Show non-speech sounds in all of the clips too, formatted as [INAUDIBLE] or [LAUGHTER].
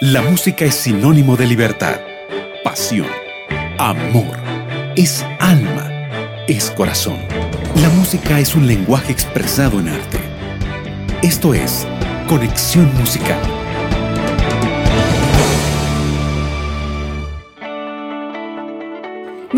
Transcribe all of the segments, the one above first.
La música es sinónimo de libertad, pasión, amor, es alma, es corazón. La música es un lenguaje expresado en arte. Esto es Conexión Musical.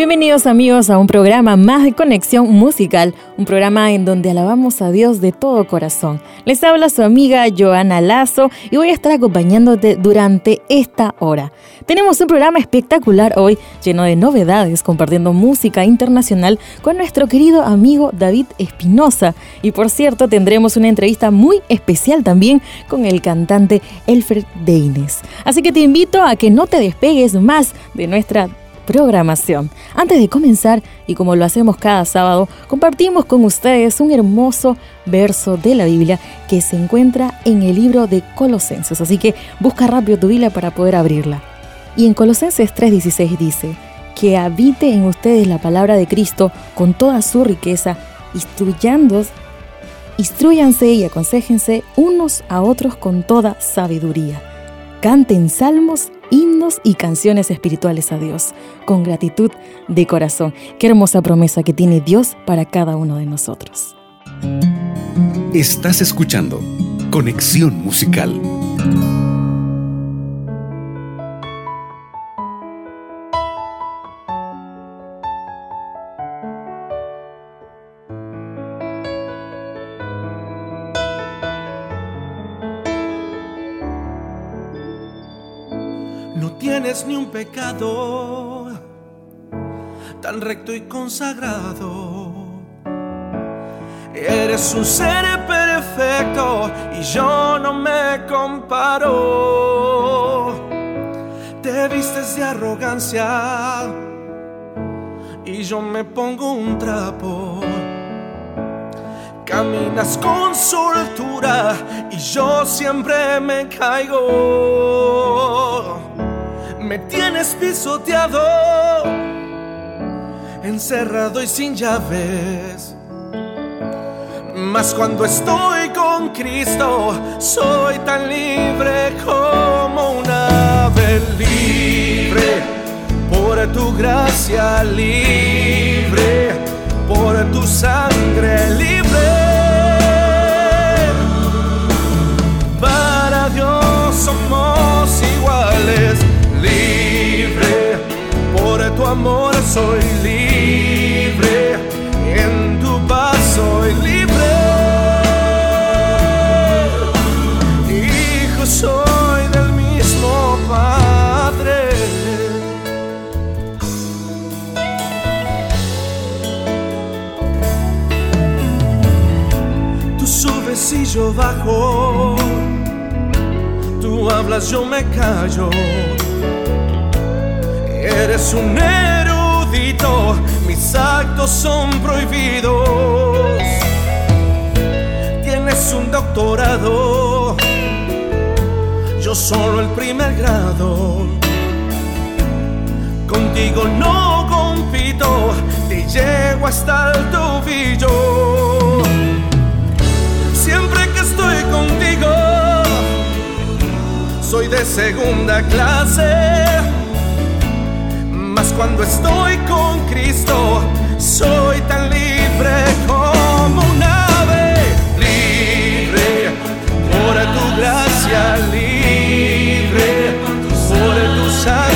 Bienvenidos amigos a un programa más de conexión musical, un programa en donde alabamos a Dios de todo corazón. Les habla su amiga Joana Lazo y voy a estar acompañándote durante esta hora. Tenemos un programa espectacular hoy, lleno de novedades, compartiendo música internacional con nuestro querido amigo David Espinosa. Y por cierto, tendremos una entrevista muy especial también con el cantante Elfred Deines. Así que te invito a que no te despegues más de nuestra programación. Antes de comenzar, y como lo hacemos cada sábado, compartimos con ustedes un hermoso verso de la Biblia que se encuentra en el libro de Colosenses. Así que busca rápido tu Biblia para poder abrirla. Y en Colosenses 3:16 dice, que habite en ustedes la palabra de Cristo con toda su riqueza, instruyándos, instruyanse y aconsejense unos a otros con toda sabiduría. Canten salmos himnos y canciones espirituales a Dios, con gratitud de corazón. Qué hermosa promesa que tiene Dios para cada uno de nosotros. Estás escuchando Conexión Musical. Ni un pecado tan recto y consagrado. Eres un ser perfecto y yo no me comparo. Te vistes de arrogancia y yo me pongo un trapo. Caminas con soltura y yo siempre me caigo me tienes pisoteado, encerrado y sin llaves. Mas cuando estoy con Cristo, soy tan libre como un ave libre, por tu gracia libre, por tu sangre libre. Amor soy libre, en tu paz soy libre. Hijo soy del mismo Padre. Tú subes y yo bajo, tú hablas, yo me callo Eres un erudito, mis actos son prohibidos. Tienes un doctorado, yo solo el primer grado. Contigo no compito, te llego hasta el tobillo. Siempre que estoy contigo, soy de segunda clase cuando estoy con Cristo, soy tan libre como un ave, libre por tu gracia, libre por tu sangre,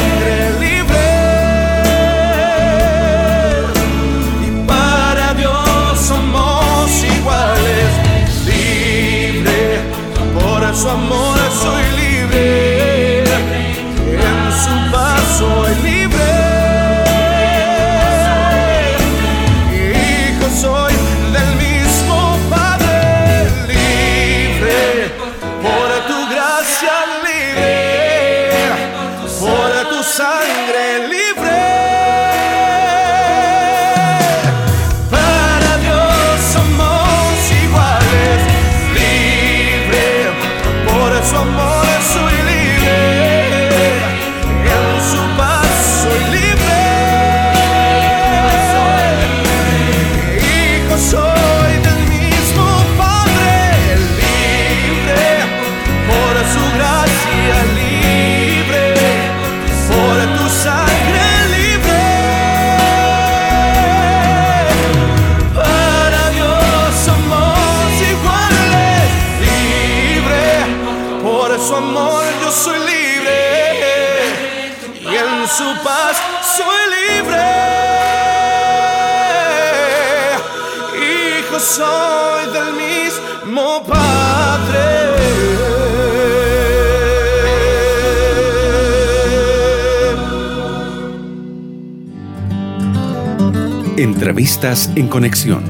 Entrevistas en conexión.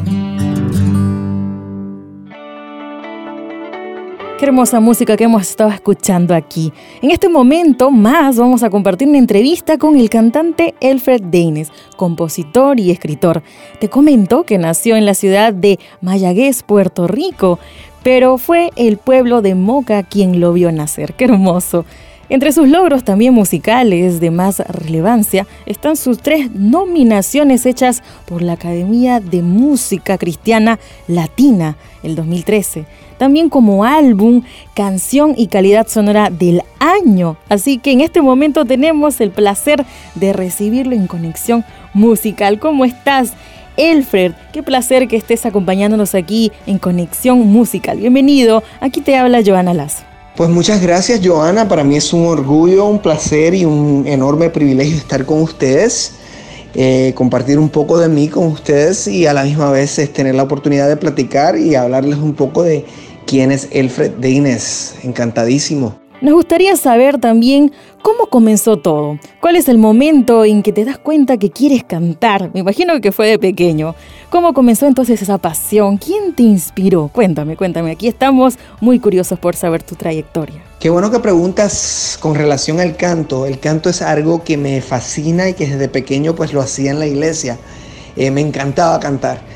Qué hermosa música que hemos estado escuchando aquí. En este momento más vamos a compartir una entrevista con el cantante Alfred Daines, compositor y escritor. Te comento que nació en la ciudad de Mayagüez, Puerto Rico, pero fue el pueblo de Moca quien lo vio nacer. Qué hermoso. Entre sus logros también musicales de más relevancia están sus tres nominaciones hechas por la Academia de Música Cristiana Latina el 2013 también como álbum, canción y calidad sonora del año. Así que en este momento tenemos el placer de recibirlo en conexión musical. ¿Cómo estás? Elfred, qué placer que estés acompañándonos aquí en Conexión Musical. Bienvenido, aquí te habla Joana Lazo. Pues muchas gracias Joana, para mí es un orgullo, un placer y un enorme privilegio estar con ustedes. Eh, compartir un poco de mí con ustedes y a la misma vez tener la oportunidad de platicar y hablarles un poco de quién es Elfred de Inés. Encantadísimo. Nos gustaría saber también cómo comenzó todo. ¿Cuál es el momento en que te das cuenta que quieres cantar? Me imagino que fue de pequeño. ¿Cómo comenzó entonces esa pasión? ¿Quién te inspiró? Cuéntame, cuéntame. Aquí estamos muy curiosos por saber tu trayectoria. Qué bueno que preguntas con relación al canto. El canto es algo que me fascina y que desde pequeño pues lo hacía en la iglesia. Eh, me encantaba cantar.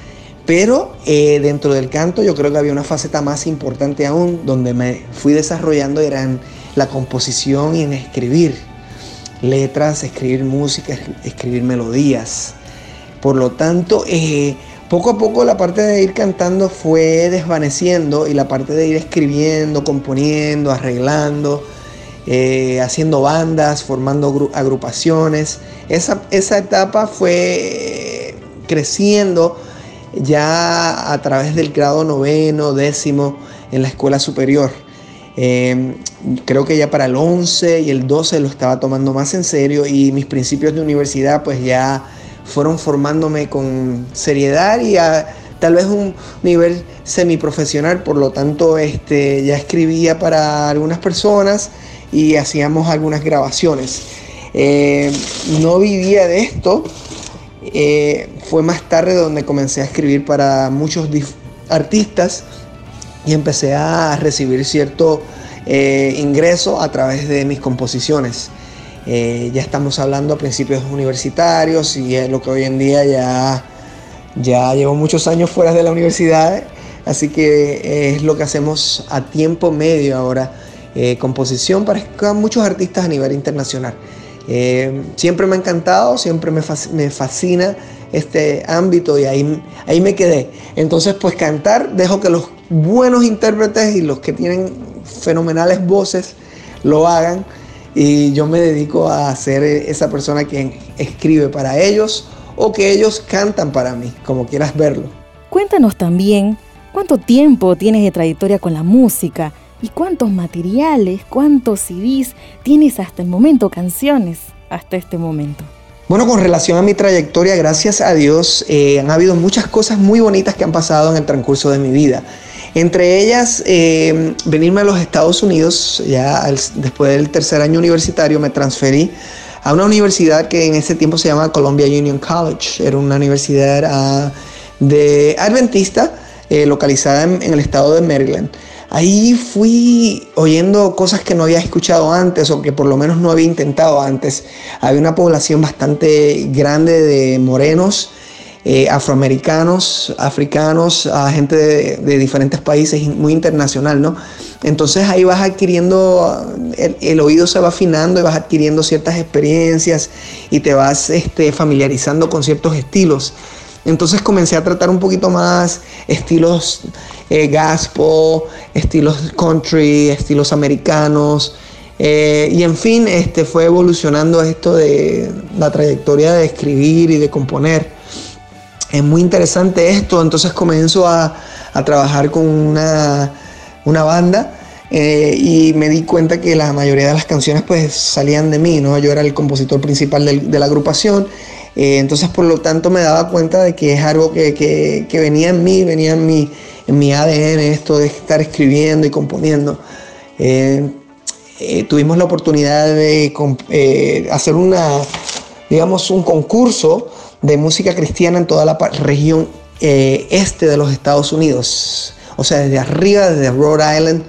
Pero eh, dentro del canto yo creo que había una faceta más importante aún, donde me fui desarrollando, era en la composición y en escribir letras, escribir música, escribir melodías. Por lo tanto, eh, poco a poco la parte de ir cantando fue desvaneciendo y la parte de ir escribiendo, componiendo, arreglando, eh, haciendo bandas, formando agrupaciones, esa, esa etapa fue creciendo ya a través del grado noveno, décimo en la escuela superior. Eh, creo que ya para el 11 y el 12 lo estaba tomando más en serio y mis principios de universidad pues ya fueron formándome con seriedad y a tal vez un nivel semiprofesional, por lo tanto este, ya escribía para algunas personas y hacíamos algunas grabaciones. Eh, no vivía de esto, eh, fue más tarde donde comencé a escribir para muchos artistas y empecé a recibir cierto eh, ingreso a través de mis composiciones. Eh, ya estamos hablando a principios universitarios y es lo que hoy en día ya, ya llevo muchos años fuera de la universidad, así que es lo que hacemos a tiempo medio ahora, composición para muchos artistas a nivel internacional. Eh, siempre me ha encantado, siempre me, fascina este ámbito y ahí, ahí me quedé. Entonces, pues cantar, dejo que los buenos intérpretes y los que tienen fenomenales voces lo hagan y yo me dedico a ser esa persona quien escribe para ellos o que ellos cantan para mí, como quieras verlo. Cuéntanos también cuánto tiempo tienes de trayectoria con la música ¿Y cuántos materiales, cuántos CDs tienes hasta el momento, canciones hasta este momento? Bueno, con relación a mi trayectoria, gracias a Dios, eh, han habido muchas cosas muy bonitas que han pasado en el transcurso de mi vida. Entre ellas, eh, venirme a los Estados Unidos, ya después del tercer año universitario me transferí a una universidad que en ese tiempo se llama Columbia Union College. Era una universidad ah, de adventista eh, localizada en, el estado de Maryland. Ahí fui oyendo cosas que no había escuchado antes o que por lo menos no había intentado antes. Había una población bastante grande de morenos, eh, afroamericanos, africanos, gente de, diferentes países, muy internacional, ¿no? Entonces ahí vas adquiriendo, el, oído se va afinando y vas adquiriendo ciertas experiencias y te vas este, familiarizando con ciertos estilos. Entonces comencé a tratar un poquito más estilos eh, estilos country, estilos americanos. Eh, y en fin, este, fue evolucionando esto de la trayectoria de escribir y de componer. Es muy interesante esto, entonces comienzo a, trabajar con una, banda eh, y me di cuenta que la mayoría de las canciones pues salían de mí, ¿no? Yo era el compositor principal de la agrupación, eh, entonces por lo tanto me daba cuenta de que es algo que, venía en mí, venía en mi, mi ADN, esto de estar escribiendo y componiendo. Eh, tuvimos la oportunidad de hacer una, digamos, un concurso de música cristiana en toda la región este de los Estados Unidos. O sea, desde arriba, desde Rhode Island,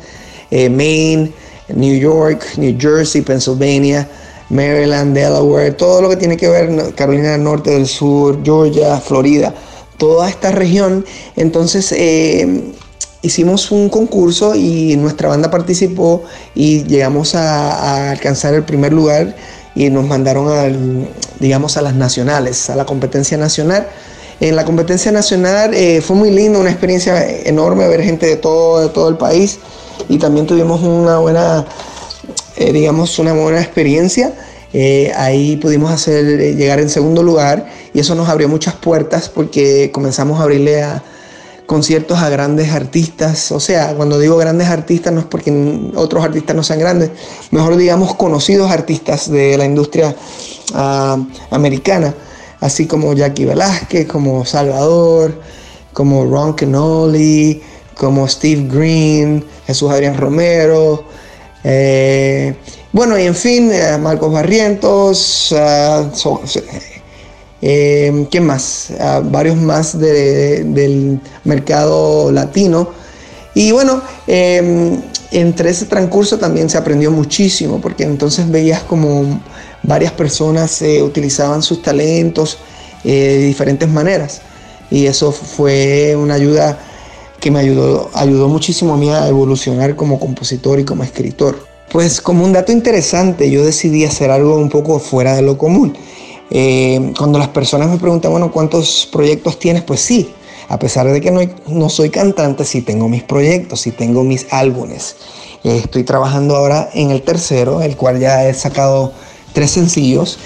eh, Maine, New York, New Jersey, Pennsylvania, Maryland, Delaware, todo lo que tiene que ver Carolina del Norte, del Sur, Georgia, Florida, toda esta región. Entonces eh, hicimos un concurso y nuestra banda participó y llegamos a, alcanzar el primer lugar y nos mandaron a, digamos, a las nacionales, a la competencia nacional. En la competencia nacional eh, fue muy lindo, una experiencia enorme ver gente de todo, de todo el país y también tuvimos una buena, eh, digamos, una buena experiencia. Eh, ahí pudimos hacer, llegar en segundo lugar y eso nos abrió muchas puertas porque comenzamos a abrirle a conciertos a grandes artistas. O sea, cuando digo grandes artistas no es porque otros artistas no sean grandes, mejor digamos conocidos artistas de la industria ah, americana así como Jackie Velázquez, como Salvador, como Ron Canoli, como Steve Green, Jesús Adrián Romero, eh, bueno, y en fin, eh, Marcos Barrientos, eh, ¿quién más? varios más del mercado latino. Y bueno, entre ese transcurso también se aprendió muchísimo, porque entonces veías como varias personas eh, utilizaban sus talentos eh, de diferentes maneras. Y eso fue una ayuda que me ayudó, ayudó muchísimo a mí a evolucionar como compositor y como escritor. Pues como un dato interesante, yo decidí hacer algo un poco fuera de lo común. Eh, cuando las personas me preguntan, bueno, ¿cuántos proyectos tienes? Pues sí, a pesar de que no, soy cantante, sí tengo mis proyectos, sí tengo mis álbumes. estoy trabajando ahora en el tercero, el cual ya he sacado tres sencillos,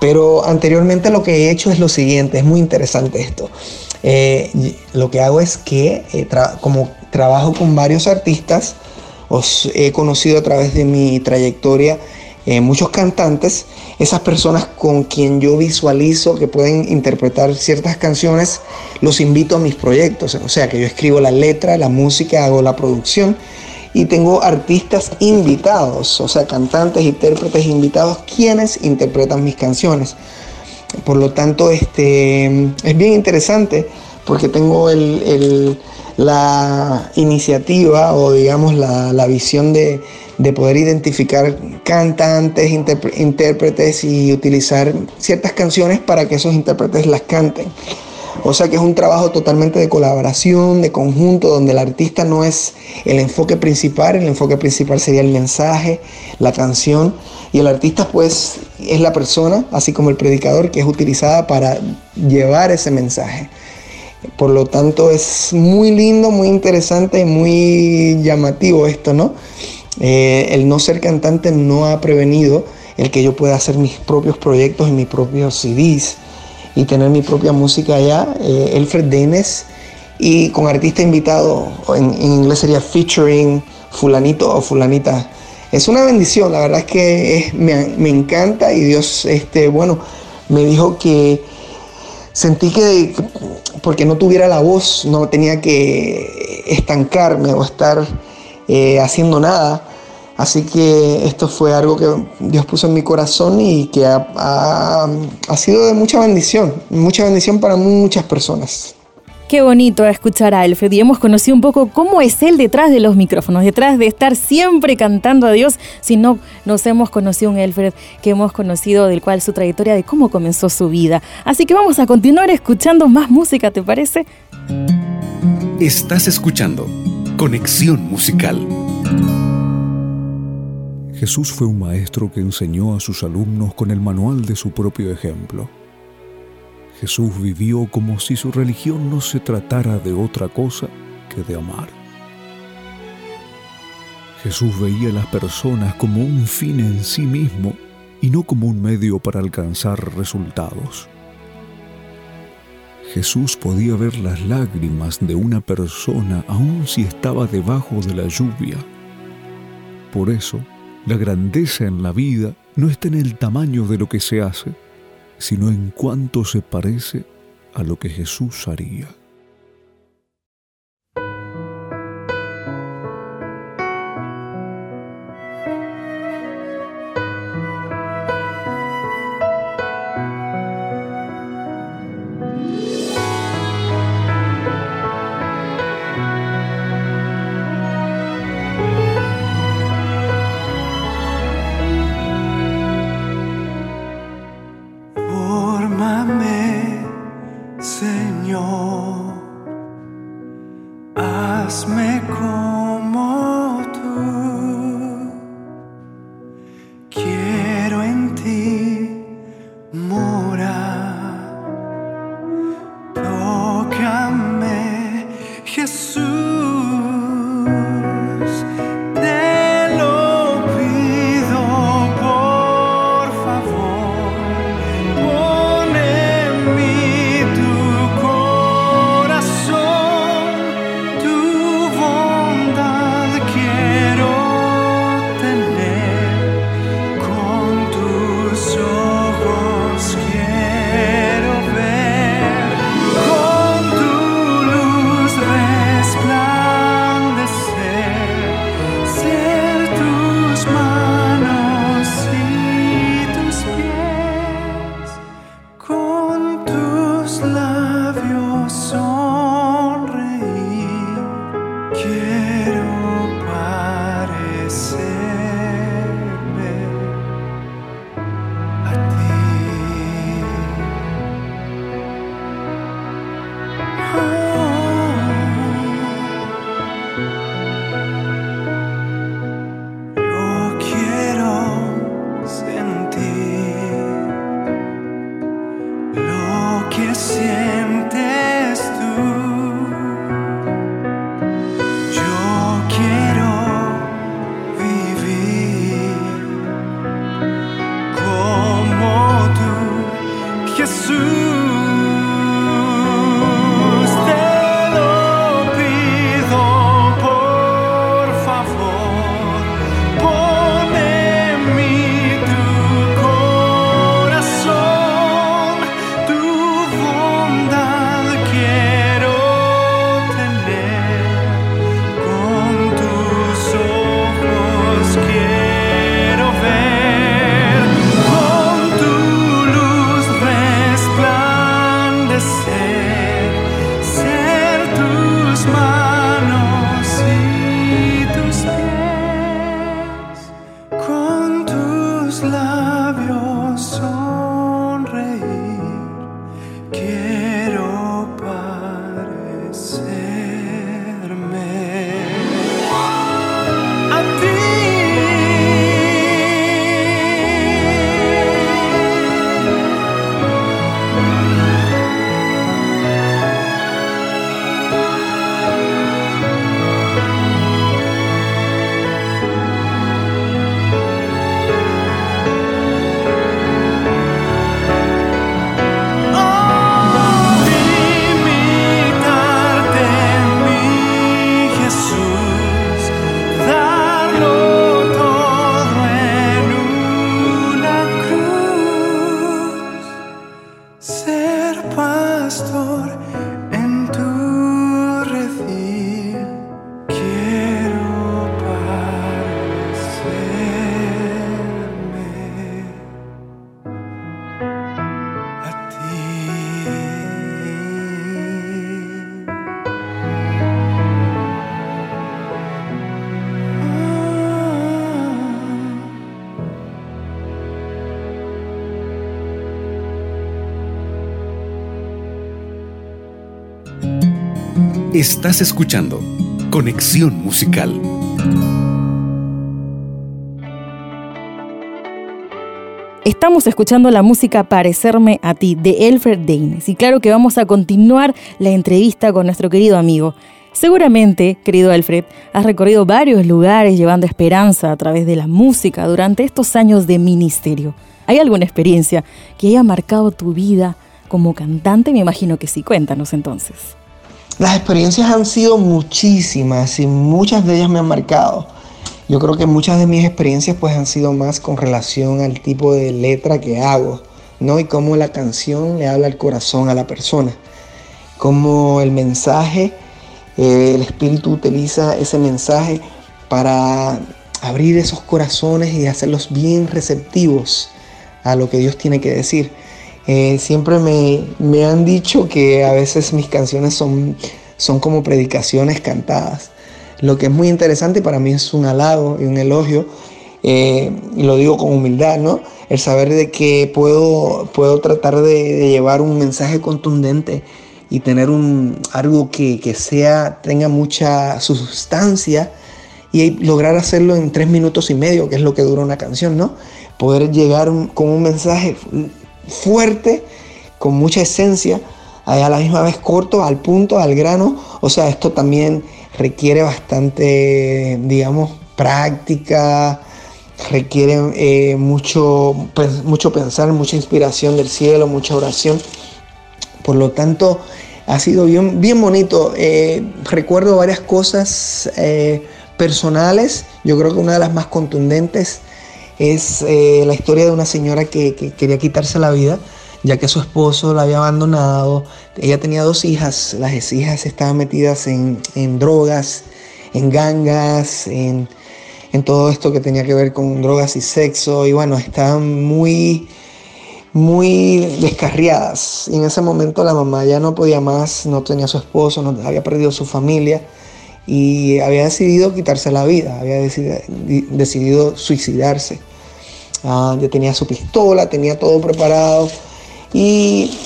pero anteriormente lo que he hecho es lo siguiente, es muy interesante esto. Eh, lo que hago es que eh, como trabajo con varios artistas, os he conocido a través de mi trayectoria eh, muchos cantantes, esas personas con quien yo visualizo que pueden interpretar ciertas canciones, los invito a mis proyectos, o sea que yo escribo la letra, la música, hago la producción y tengo artistas invitados, o sea, cantantes, intérpretes invitados, quienes interpretan mis canciones. Por lo tanto, este, es bien interesante porque tengo la iniciativa o digamos la, visión de, de, poder identificar cantantes, intérpretes y utilizar ciertas canciones para que esos intérpretes las canten. O sea que es un trabajo totalmente de colaboración, de conjunto, donde el artista no es el enfoque principal, el enfoque principal sería el mensaje, la canción, y el artista pues es la persona, así como el predicador, que es utilizada para llevar ese mensaje. Por lo tanto es muy lindo, muy interesante y muy llamativo esto, ¿no? Eh, el no ser cantante no ha prevenido el que yo pueda hacer mis propios proyectos y mis propios CDs y tener mi propia música allá, eh, Alfred Denes, y con artista invitado, en, inglés sería featuring fulanito o fulanita. Es una bendición, la verdad es que me, encanta y Dios, este, bueno, me dijo que sentí que porque no tuviera la voz, no tenía que estancarme o estar eh, haciendo nada, Así que esto fue algo que Dios puso en mi corazón y que ha, sido de mucha bendición, mucha bendición para muchas personas. Qué bonito escuchar a Alfred y hemos conocido un poco cómo es él detrás de los micrófonos, detrás de estar siempre cantando a Dios, si no nos hemos conocido un Alfred que hemos conocido del cual su trayectoria de cómo comenzó su vida. Así que vamos a continuar escuchando más música, ¿te parece? Estás escuchando Conexión Musical. Jesús fue un maestro que enseñó a sus alumnos con el manual de su propio ejemplo. Jesús vivió como si su religión no se tratara de otra cosa que de amar. Jesús veía a las personas como un fin en sí mismo y no como un medio para alcanzar resultados. Jesús podía ver las lágrimas de una persona aun si estaba debajo de la lluvia Por eso, la grandeza en la vida no está en el tamaño de lo que se hace, sino en cuánto se parece a lo que Jesús haría. Estás escuchando Conexión Musical. Estamos escuchando la música Parecerme a ti de Elfred Deines y claro que vamos a continuar la entrevista con nuestro querido amigo. Seguramente, querido Alfred, has recorrido varios lugares llevando esperanza a través de la música durante estos años de ministerio. ¿Hay alguna experiencia que haya marcado tu vida como cantante? Me imagino que sí. Cuéntanos entonces. Las experiencias han sido muchísimas y muchas de ellas me han marcado. yo creo que muchas de mis experiencias pues han sido más con relación al tipo de letra que hago, ¿no? Y cómo la canción le habla al corazón a la persona, cómo el mensaje, eh, el espíritu utiliza ese mensaje para abrir esos corazones y hacerlos bien receptivos a lo que Dios tiene que decir. Eh, siempre me, me, han dicho que a veces mis canciones son, son como predicaciones cantadas, lo que es muy interesante para mí es un halago y un elogio, eh, y lo digo con humildad, ¿no? El saber de que puedo, puedo tratar de, llevar un mensaje contundente y tener un, algo que, que sea, tenga mucha sustancia y lograr hacerlo en tres minutos y medio, que es lo que dura una canción, ¿no? Poder llegar con un mensaje fuerte, con mucha esencia, a la misma vez corto, al punto, al grano. O sea, esto también requiere bastante, digamos, práctica, requiere eh, mucho, mucho pensar, mucha inspiración del cielo, mucha oración. Por lo tanto, ha sido bien, bien bonito. Eh, recuerdo varias cosas. Eh, personales, yo creo que una de las más contundentes es eh, la historia de una señora que, quería quitarse la vida, ya que su esposo la había abandonado. Ella tenía dos hijas, las hijas estaban metidas en, drogas, en gangas, en, en, todo esto que tenía que ver con drogas y sexo, y bueno, estaban muy, muy descarriadas. Y en ese momento la mamá ya no podía más, no tenía su esposo, no, había perdido su familia y había decidido quitarse la vida, había decidido, suicidarse. Ah, tenía su pistola, tenía todo preparado y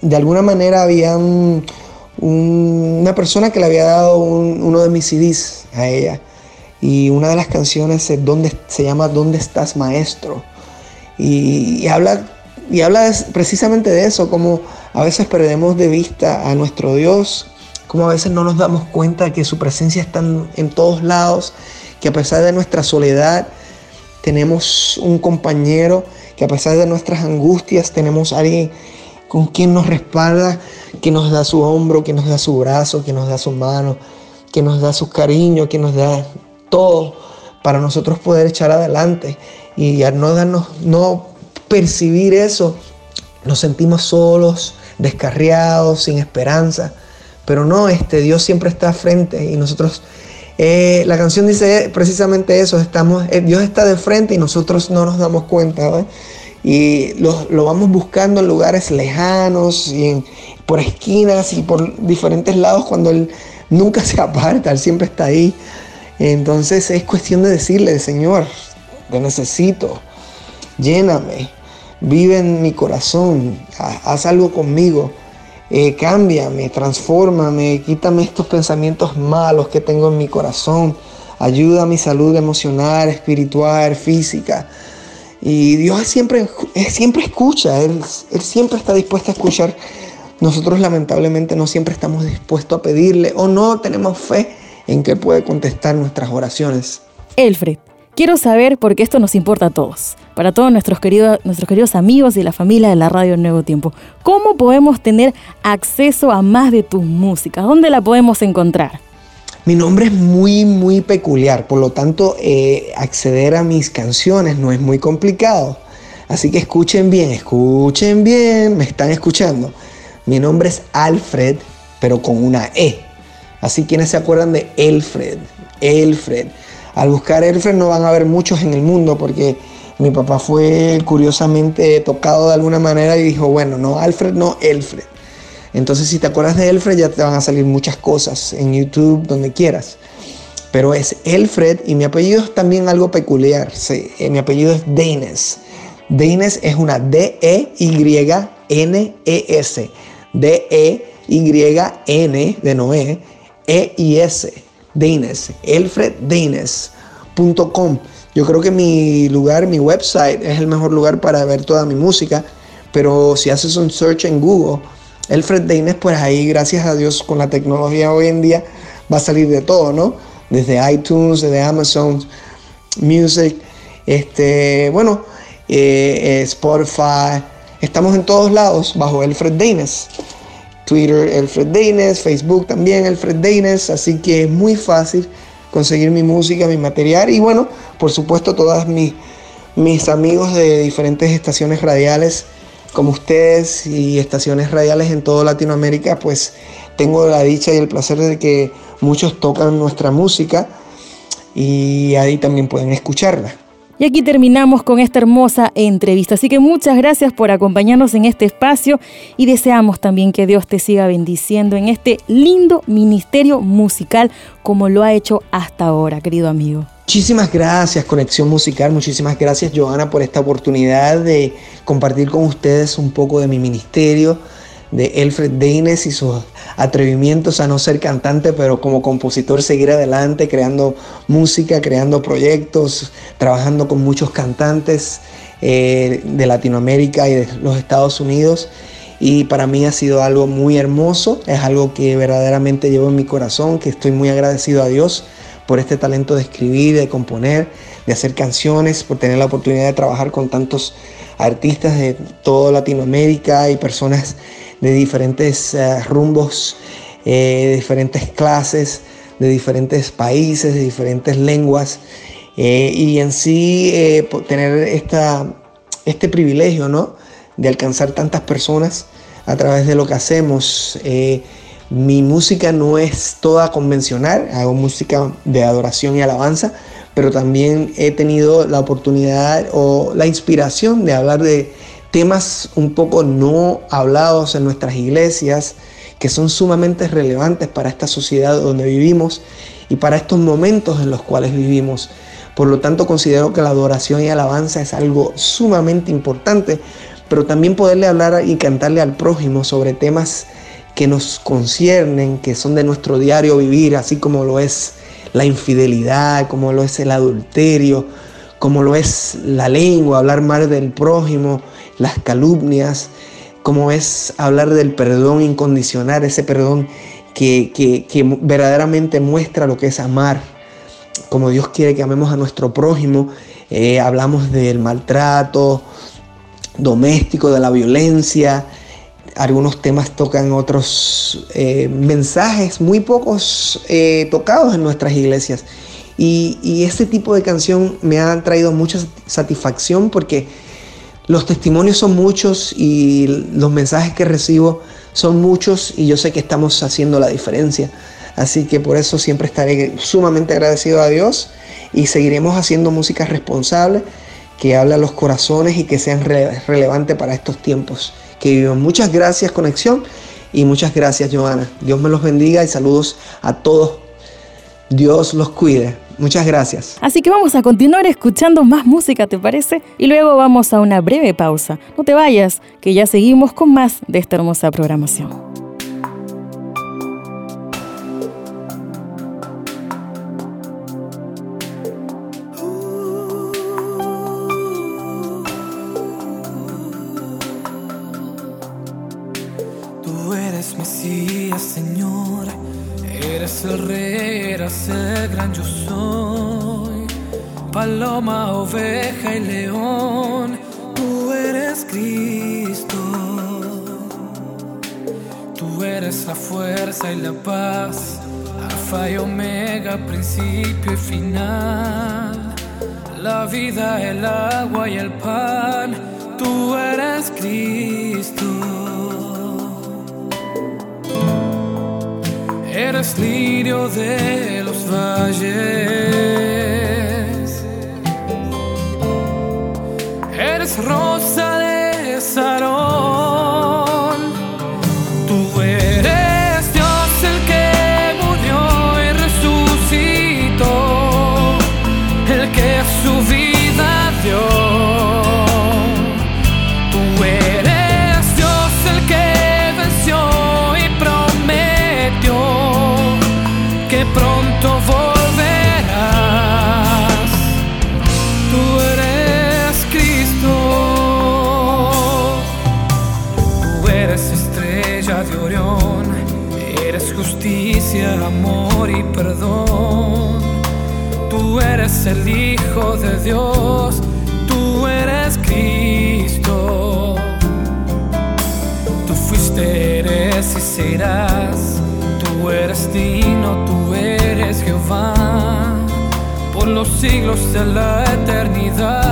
de alguna manera había una persona que le había dado uno de mis CDs a ella y una de las canciones es donde, se llama ¿Dónde estás maestro? Y habla, y habla precisamente de eso, como a veces perdemos de vista a nuestro Dios como a veces no nos damos cuenta que su presencia está en todos lados, que a pesar de nuestra soledad tenemos un compañero, que a pesar de nuestras angustias tenemos alguien con quien nos respalda, que nos da su hombro, que nos da su brazo, que nos da su mano, que nos da su cariño, que nos da todo para nosotros poder echar adelante. Y al no darnos, no percibir eso, nos sentimos solos, descarriados, sin esperanza. Pero no, este, Dios siempre está frente y nosotros, eh, la canción dice precisamente eso, estamos, eh, Dios está de frente y nosotros no nos damos cuenta, Y lo, vamos buscando en lugares lejanos y por esquinas y por diferentes lados cuando Él nunca se [LAUGHS] aparta, Él siempre está ahí. Entonces es cuestión de decirle, Señor, te necesito, lléname, vive en mi corazón, haz algo conmigo eh, cámbiame, transfórmame, quítame estos pensamientos malos que tengo en mi corazón, ayuda a mi salud emocional, espiritual, física. Y Dios siempre, siempre escucha, él, él siempre está dispuesto a escuchar. Nosotros lamentablemente no siempre estamos dispuestos a pedirle o no tenemos fe en que puede contestar nuestras oraciones. Elfred, Quiero saber, porque esto nos importa a todos, para todos nuestros queridos, nuestros queridos amigos y la familia de la radio Nuevo Tiempo, ¿cómo podemos tener acceso a más de tus músicas? ¿Dónde la podemos encontrar? Mi nombre es muy, muy peculiar, por lo tanto, eh, acceder a mis canciones no es muy complicado. Así que escuchen bien, escuchen bien, me están escuchando. Mi nombre es Alfred, pero con una E. Así quienes se acuerdan de Elfred, Elfred. Al buscar Elfred no van a haber muchos en el mundo porque mi papá fue curiosamente tocado de alguna manera y dijo, bueno, no Alfred, no Elfred. Entonces si te acuerdas de Elfred ya te van a salir muchas cosas en YouTube, donde quieras. Pero es Elfred y mi apellido es también algo peculiar. Eh, mi apellido es Deines. Deines es una D-E-Y-N-E-S. D-E-Y-N de Noé, E-I-S. Deines, elfreddeines.com. Yo creo que mi lugar, mi website es el mejor lugar para ver toda mi música, pero si haces un search en Google, Elfred Deines, pues ahí gracias a Dios con la tecnología hoy en día va a salir de todo, ¿no? Desde iTunes, desde Amazon Music, este, bueno, eh, eh, Spotify, estamos en todos lados bajo Elfred Deines. Twitter Alfred Deines, Facebook también Alfred Deines, así que es muy fácil conseguir mi música, mi material y bueno, por supuesto todas mis, mis amigos de diferentes estaciones radiales como ustedes y estaciones radiales en toda Latinoamérica, pues tengo la dicha y el placer de que muchos tocan nuestra música y ahí también pueden escucharla. Y aquí terminamos con esta hermosa entrevista. Así que muchas gracias por acompañarnos en este espacio y deseamos también que Dios te siga bendiciendo en este lindo ministerio musical como lo ha hecho hasta ahora, querido amigo. Muchísimas gracias Conexión Musical, muchísimas gracias Joana por esta oportunidad de compartir con ustedes un poco de mi ministerio, de Elfred Deines y sus atrevimientos a no ser cantante, pero como compositor seguir adelante, creando música, creando proyectos, trabajando con muchos cantantes eh, de Latinoamérica y de los Estados Unidos. Y para mí ha sido algo muy hermoso, es algo que verdaderamente llevo en mi corazón, que estoy muy agradecido a Dios por este talento de escribir, de componer, de hacer canciones, por tener la oportunidad de trabajar con tantos artistas de toda Latinoamérica y personas de diferentes eh, rumbos, eh, de diferentes clases, de diferentes países, de diferentes lenguas. Eh, y en sí tener esta, este privilegio ¿no? de alcanzar tantas personas a través de lo que hacemos. mi música no es toda convencional, hago música de adoración y alabanza, pero también he tenido la oportunidad o la inspiración de hablar de temas un poco no hablados en nuestras iglesias, que son sumamente relevantes para esta sociedad donde vivimos y para estos momentos en los cuales vivimos. Por lo tanto, considero que la adoración y alabanza es algo sumamente importante, pero también poderle hablar y cantarle al prójimo sobre temas que nos conciernen, que son de nuestro diario vivir, así como lo es la infidelidad, como lo es el adulterio, como lo es la lengua, hablar mal del prójimo, las calumnias, como es hablar del perdón incondicional, ese perdón que, verdaderamente muestra lo que es amar, como Dios quiere que amemos a nuestro prójimo. Eh, hablamos del maltrato doméstico, de la violencia. Algunos temas tocan otros eh, mensajes muy pocos eh, tocados en nuestras iglesias. Y, y este tipo de canción me ha traído mucha satisfacción porque los testimonios son muchos y los mensajes que recibo son muchos y yo sé que estamos haciendo la diferencia. Así que por eso siempre estaré sumamente agradecido a Dios y seguiremos haciendo música responsable que hable a los corazones y que sean relevante para estos tiempos que vivimos. Muchas gracias Conexión y muchas gracias Joana. Dios me los bendiga y saludos a todos. Dios los cuide. Muchas gracias. Así que vamos a continuar escuchando más música, ¿te parece? Y luego vamos a una breve pausa. No te vayas, que ya seguimos con más de esta hermosa programación. Principio y final. La vida, el agua y el pan, tú eres Cristo. Eres lirio de los valles rosa el Hijo de Dios, tú eres Cristo. Tú fuiste, eres y serás, tú eres digno, tú eres Jehová. por los siglos de la eternidad.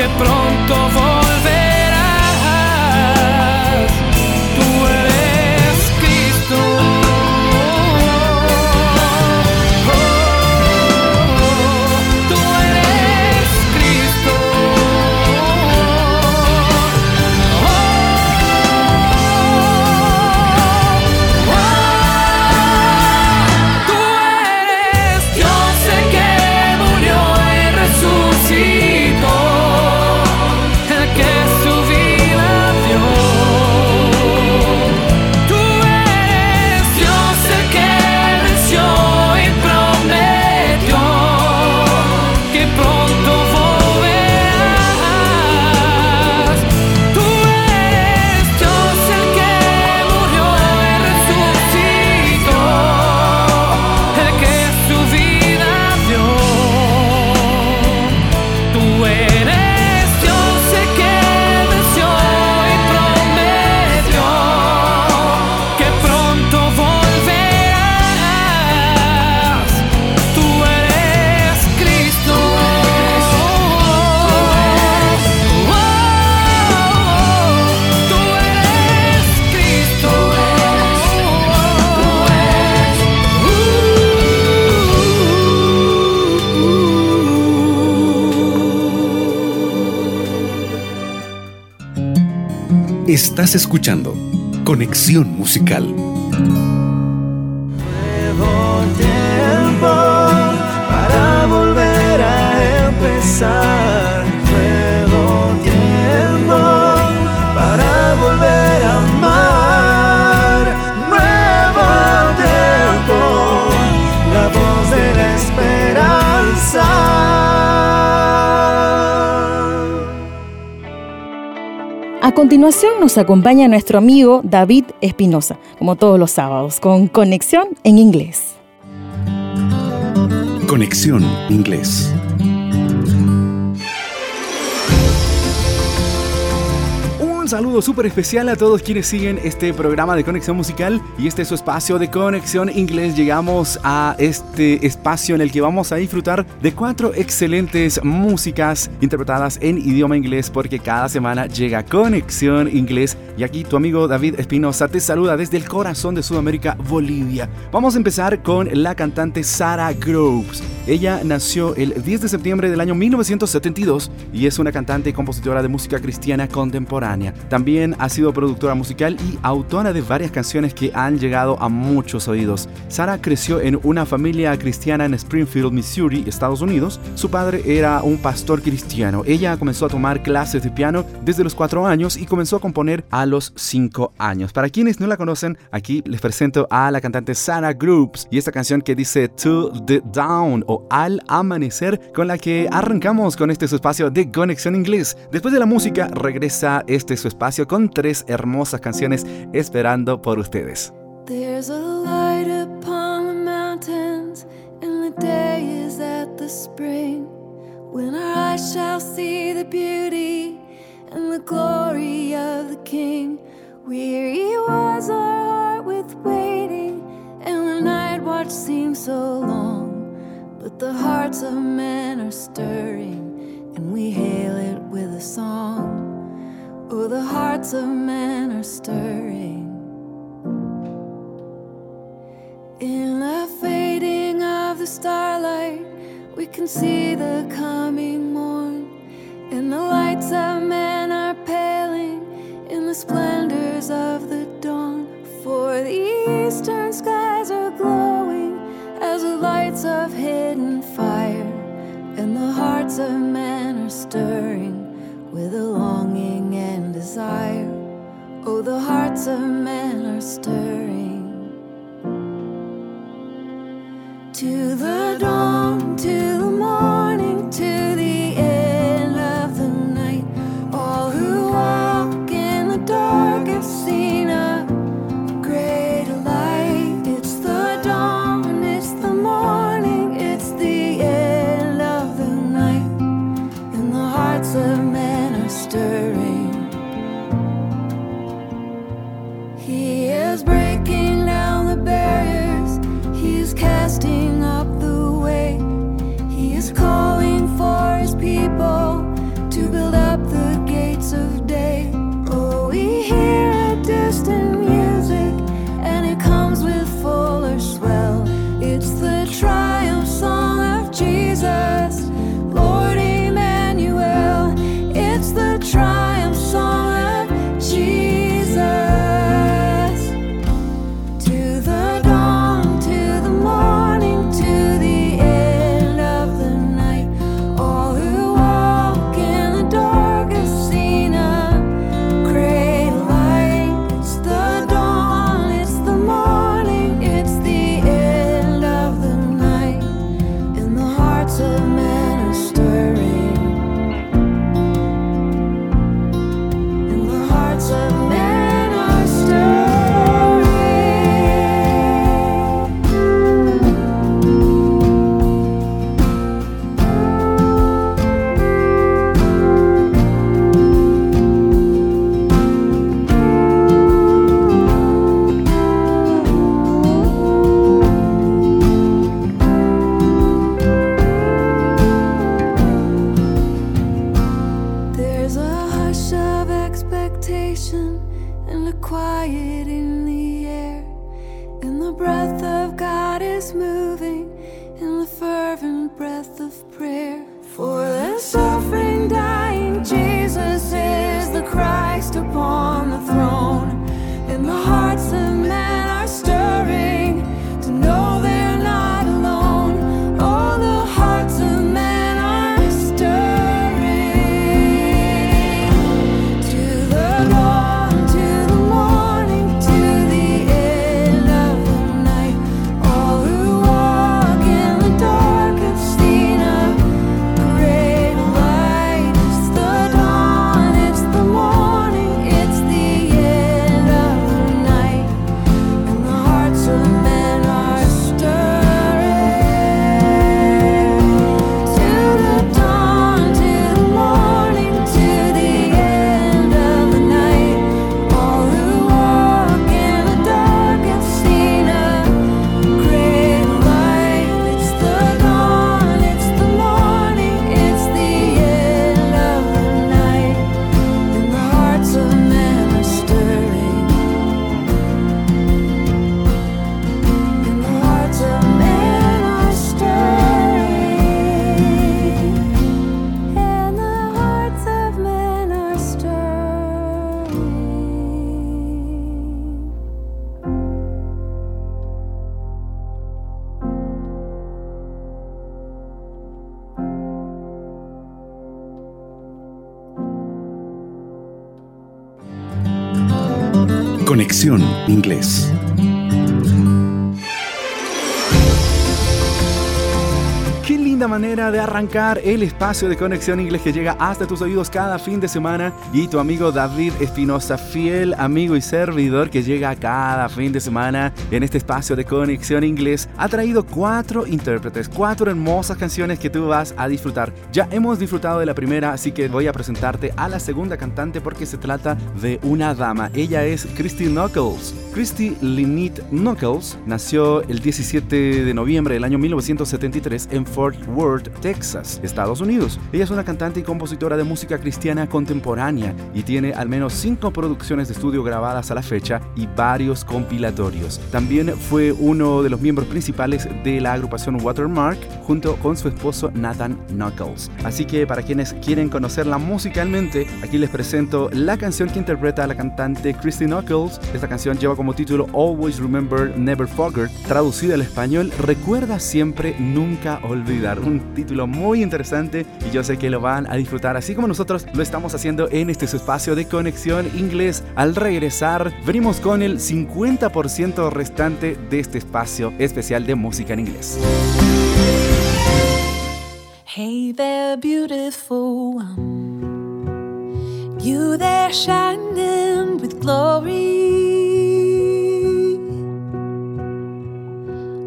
che pronto voglio Estás escuchando Conexión Musical. Continuación nos acompaña nuestro amigo David Espinosa, como todos los sábados, con Conexión en Inglés. Conexión Inglés. Saludo súper especial a todos quienes siguen este programa de Conexión Musical y este es su espacio de Conexión Inglés. Llegamos a este espacio en el que vamos a disfrutar de cuatro excelentes músicas interpretadas en idioma inglés porque cada semana llega Conexión Inglés y aquí tu amigo David Espinosa te saluda desde el corazón de Sudamérica, Bolivia. Vamos a empezar con la cantante Sarah Groves. Ella nació el 10 de septiembre del año 1972 y es una cantante y compositora de música cristiana contemporánea. También ha sido productora musical y autora de varias canciones que han llegado a muchos oídos. Sarah creció en una familia cristiana en Springfield, Missouri, Estados Unidos. Su padre era un pastor cristiano. Ella comenzó a tomar clases de piano desde los 4 años y comenzó a componer a los 5 años. Para quienes no la conocen, aquí les presento a la cantante Sarah Groups y esta canción que dice To the Down o Al Amanecer con la que arrancamos con este espacio de Conexión Inglés. Después de la música regresa este su espacio con tres hermosas canciones esperando por ustedes. There's a light upon the mountains, and the day is at the spring. When our eyes shall see the beauty and the glory of the King. Weary was our heart with waiting, and the night watch seemed so long. But the hearts of men are stirring, and we hail it with a song. Oh, the hearts of men are stirring. In the fading of the starlight, we can see the coming morn. And the lights of men are paling in the splendors of the dawn. For the eastern skies are glowing as the lights of hidden fire. And the hearts of men are stirring with a longing desire. Oh, the hearts of men are stirring to the dawn, Inglés. Qué linda manera de arrancar el espacio de conexión inglés que llega hasta tus oídos cada fin de semana y tu amigo David Espinosa, fiel amigo y servidor que llega cada fin de semana en este espacio de conexión inglés, ha traído cuatro intérpretes, cuatro hermosas canciones que tú vas a disfrutar. Ya hemos disfrutado de la primera, así que voy a presentarte a la segunda cantante porque se trata de una dama. Ella es Christy Knuckles. Christy Lynette Knuckles nació el 17 de noviembre del año 1973 en Fort Worth, Texas, Estados Unidos. Ella es una cantante y compositora de música cristiana contemporánea y tiene al menos cinco producciones de estudio grabadas a la fecha y varios compilatorios. También fue uno de los miembros principales de la agrupación Watermark junto con su esposo Nathan Knuckles. Así que para quienes quieren conocerla musicalmente, aquí les presento la canción que interpreta la cantante Christy Knuckles. Esta canción lleva como título Always Remember, Never Forget, traducida al español Recuerda siempre, nunca olvidar. un título muy interesante y yo sé que lo van a disfrutar así como nosotros lo estamos haciendo en este espacio de conexión inglés. Al regresar, venimos con el 50% restante de este espacio especial de música en inglés. Hey there, beautiful one. You there shining with glory.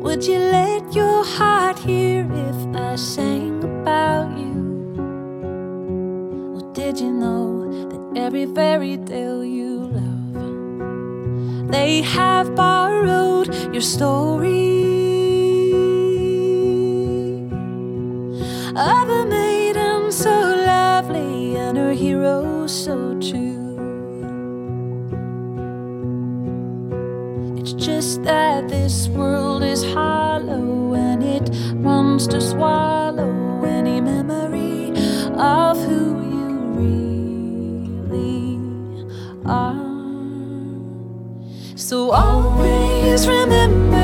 Would you let your heart hear if I sang about you? Or did you know that every fairy tale you love, they have borrowed your story? of a maiden so lovely and her hero so true. Just that this world is hollow and it wants to swallow any memory of who you really are. So always remember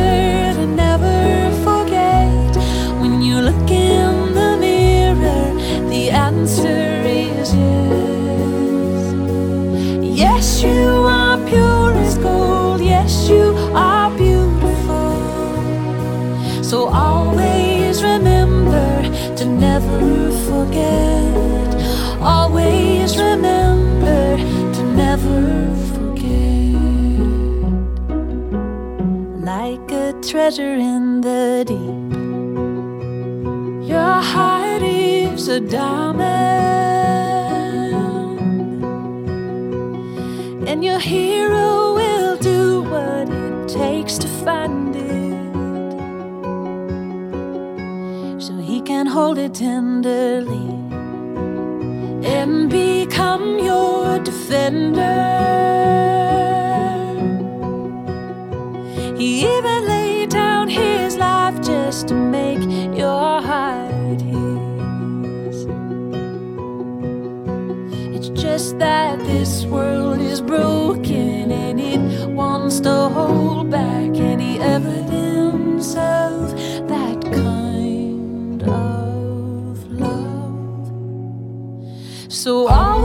treasure in the deep. Your heart is a diamond, and your hero will do what it takes to find it, so he can hold it tenderly and become your defender. To hold back any evidence of that kind of love. So always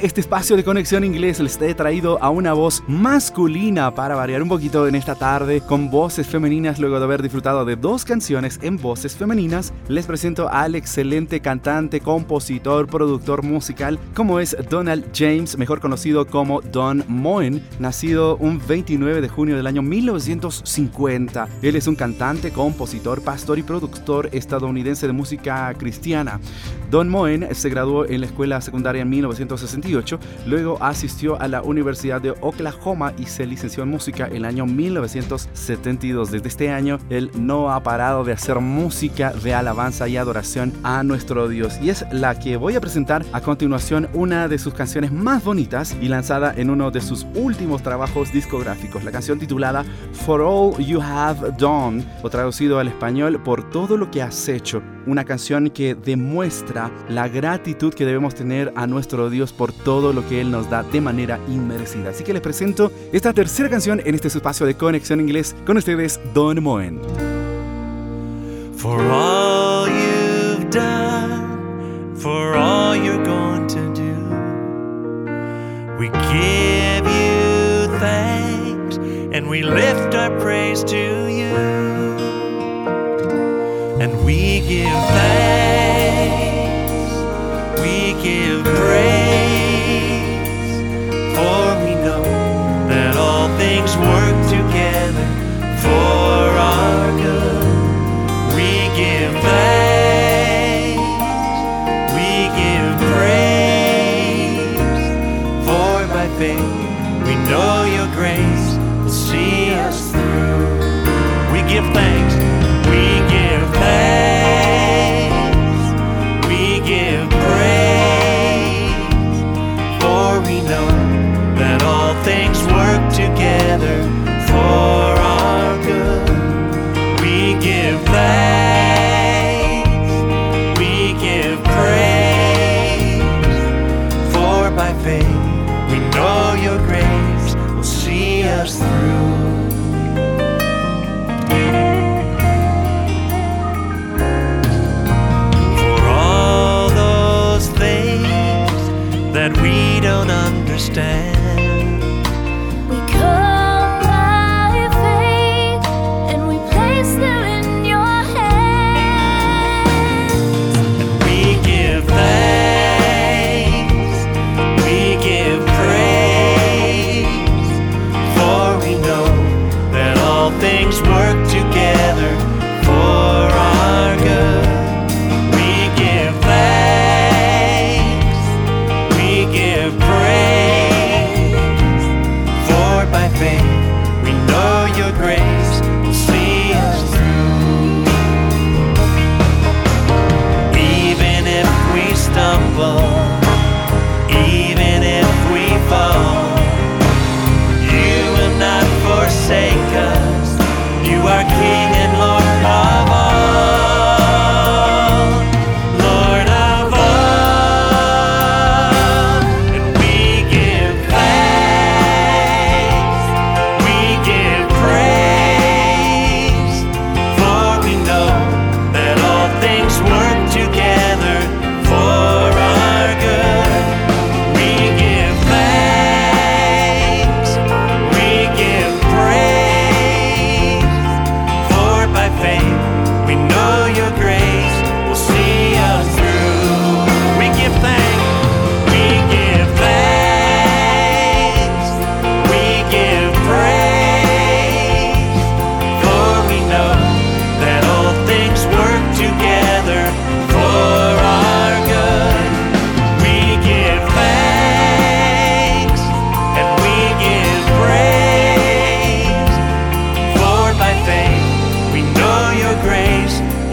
Este espacio de conexión inglés, les he traído a una voz masculina para variar un poquito en esta tarde con voces femeninas. Luego de haber disfrutado de dos canciones en voces femeninas, les presento al excelente cantante, compositor, productor musical, como es Donald James, mejor conocido como Don Moen, nacido un 29 de junio del año 1950. Él es un cantante, compositor, pastor y productor estadounidense de música cristiana. Don Moen se graduó en la escuela secundaria en 1968, luego asistió a la Universidad de Oklahoma y se licenció en música el año 1972. Desde este año, él no ha parado de hacer música de alabanza y adoración a nuestro Dios. Y es la que voy a presentar a continuación, una de sus canciones más bonitas y lanzada en uno de sus últimos trabajos discográficos, la canción titulada For All You Have Done, o traducido al español, por todo lo que has hecho. Una canción que demuestra la gratitud que debemos tener a nuestro Dios por todo lo que Él nos da de manera inmerecida. Así que les presento esta tercera canción en este espacio de Conexión Inglés con ustedes, Don Moen. For all you've done, for all you're going to do, we give you thanks and we lift our praise to you. We give thanks, we give praise,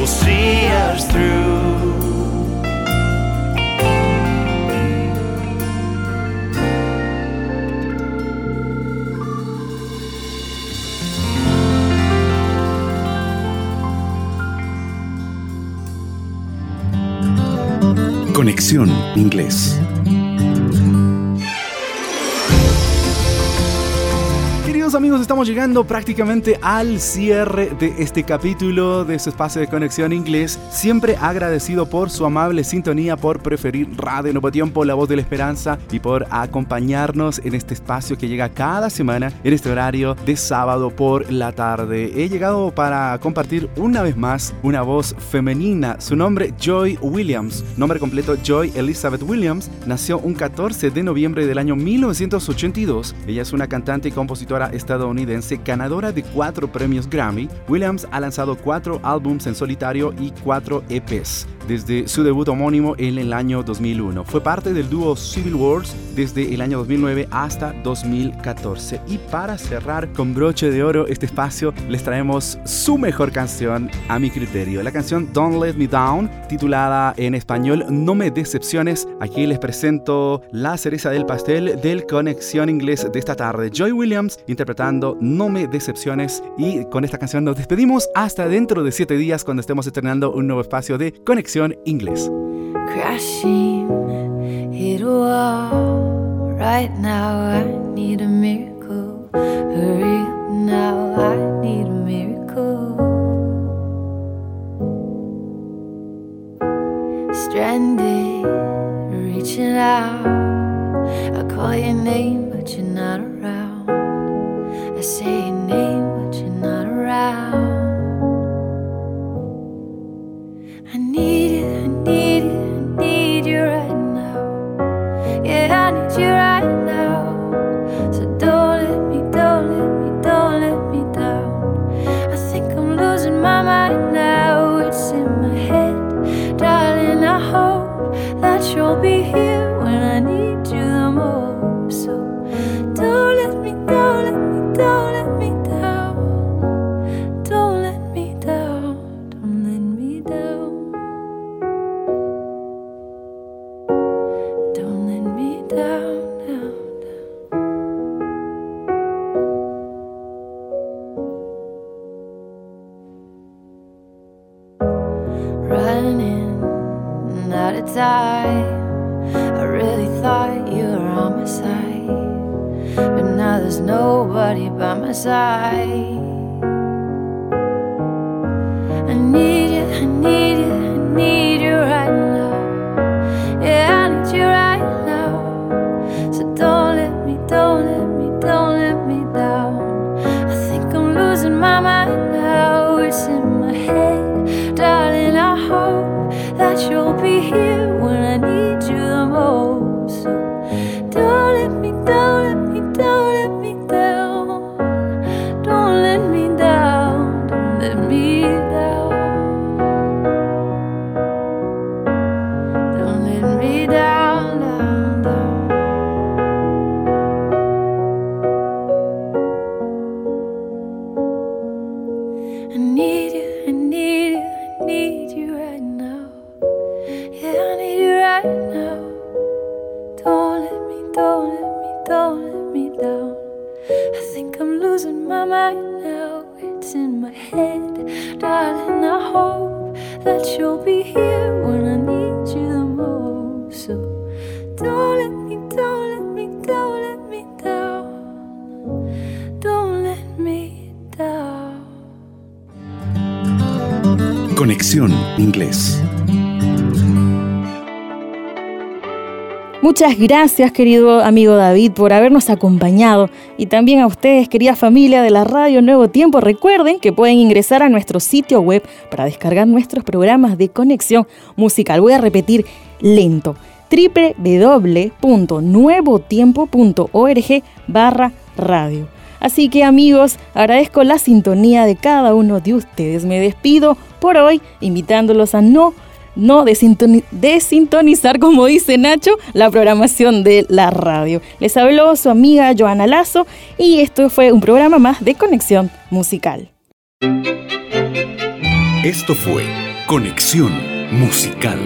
will see us through. Conexión Inglés. Amigos, estamos llegando prácticamente al cierre de este capítulo de su espacio de conexión inglés. Siempre agradecido por su amable sintonía, por preferir Radio Nuevo Tiempo, la voz de la esperanza y por acompañarnos en este espacio que llega cada semana en este horario de sábado por la tarde. He llegado para compartir una vez más una voz femenina. Su nombre Joy Williams, nombre completo Joy Elizabeth Williams, nació un 14 de noviembre del año 1982. Ella es una cantante y compositora estadounidense ganadora de cuatro premios Grammy, Williams ha lanzado cuatro álbums en solitario y cuatro EPs desde su debut homónimo en el año 2001. Fue parte del dúo Civil Wars desde el año 2009 hasta 2014. Y para cerrar con broche de oro este espacio, les traemos su mejor canción a mi criterio. La canción Don't Let Me Down, titulada en español No me decepciones. Aquí les presento la cereza del pastel del Conexión Inglés de esta tarde. Joy Williams interpretando No me decepciones. Y con esta canción nos despedimos hasta dentro de siete días cuando estemos estrenando un nuevo espacio de Conexión inglés. Crashing, hit a wall. Right now, I need a miracle. Hurry now, Muchas gracias, querido amigo David, por habernos acompañado y también a ustedes, querida familia de la Radio Nuevo Tiempo. Recuerden que pueden ingresar a nuestro sitio web para descargar nuestros programas de conexión musical. Voy a repetir lento www.nuevotiempo.org barra radio. Así que amigos, agradezco la sintonía de cada uno de ustedes. Me despido por hoy invitándolos a no no desintoni- desintonizar, como dice Nacho, la programación de la radio. Les habló su amiga Joana Lazo y esto fue un programa más de Conexión Musical. Esto fue Conexión Musical.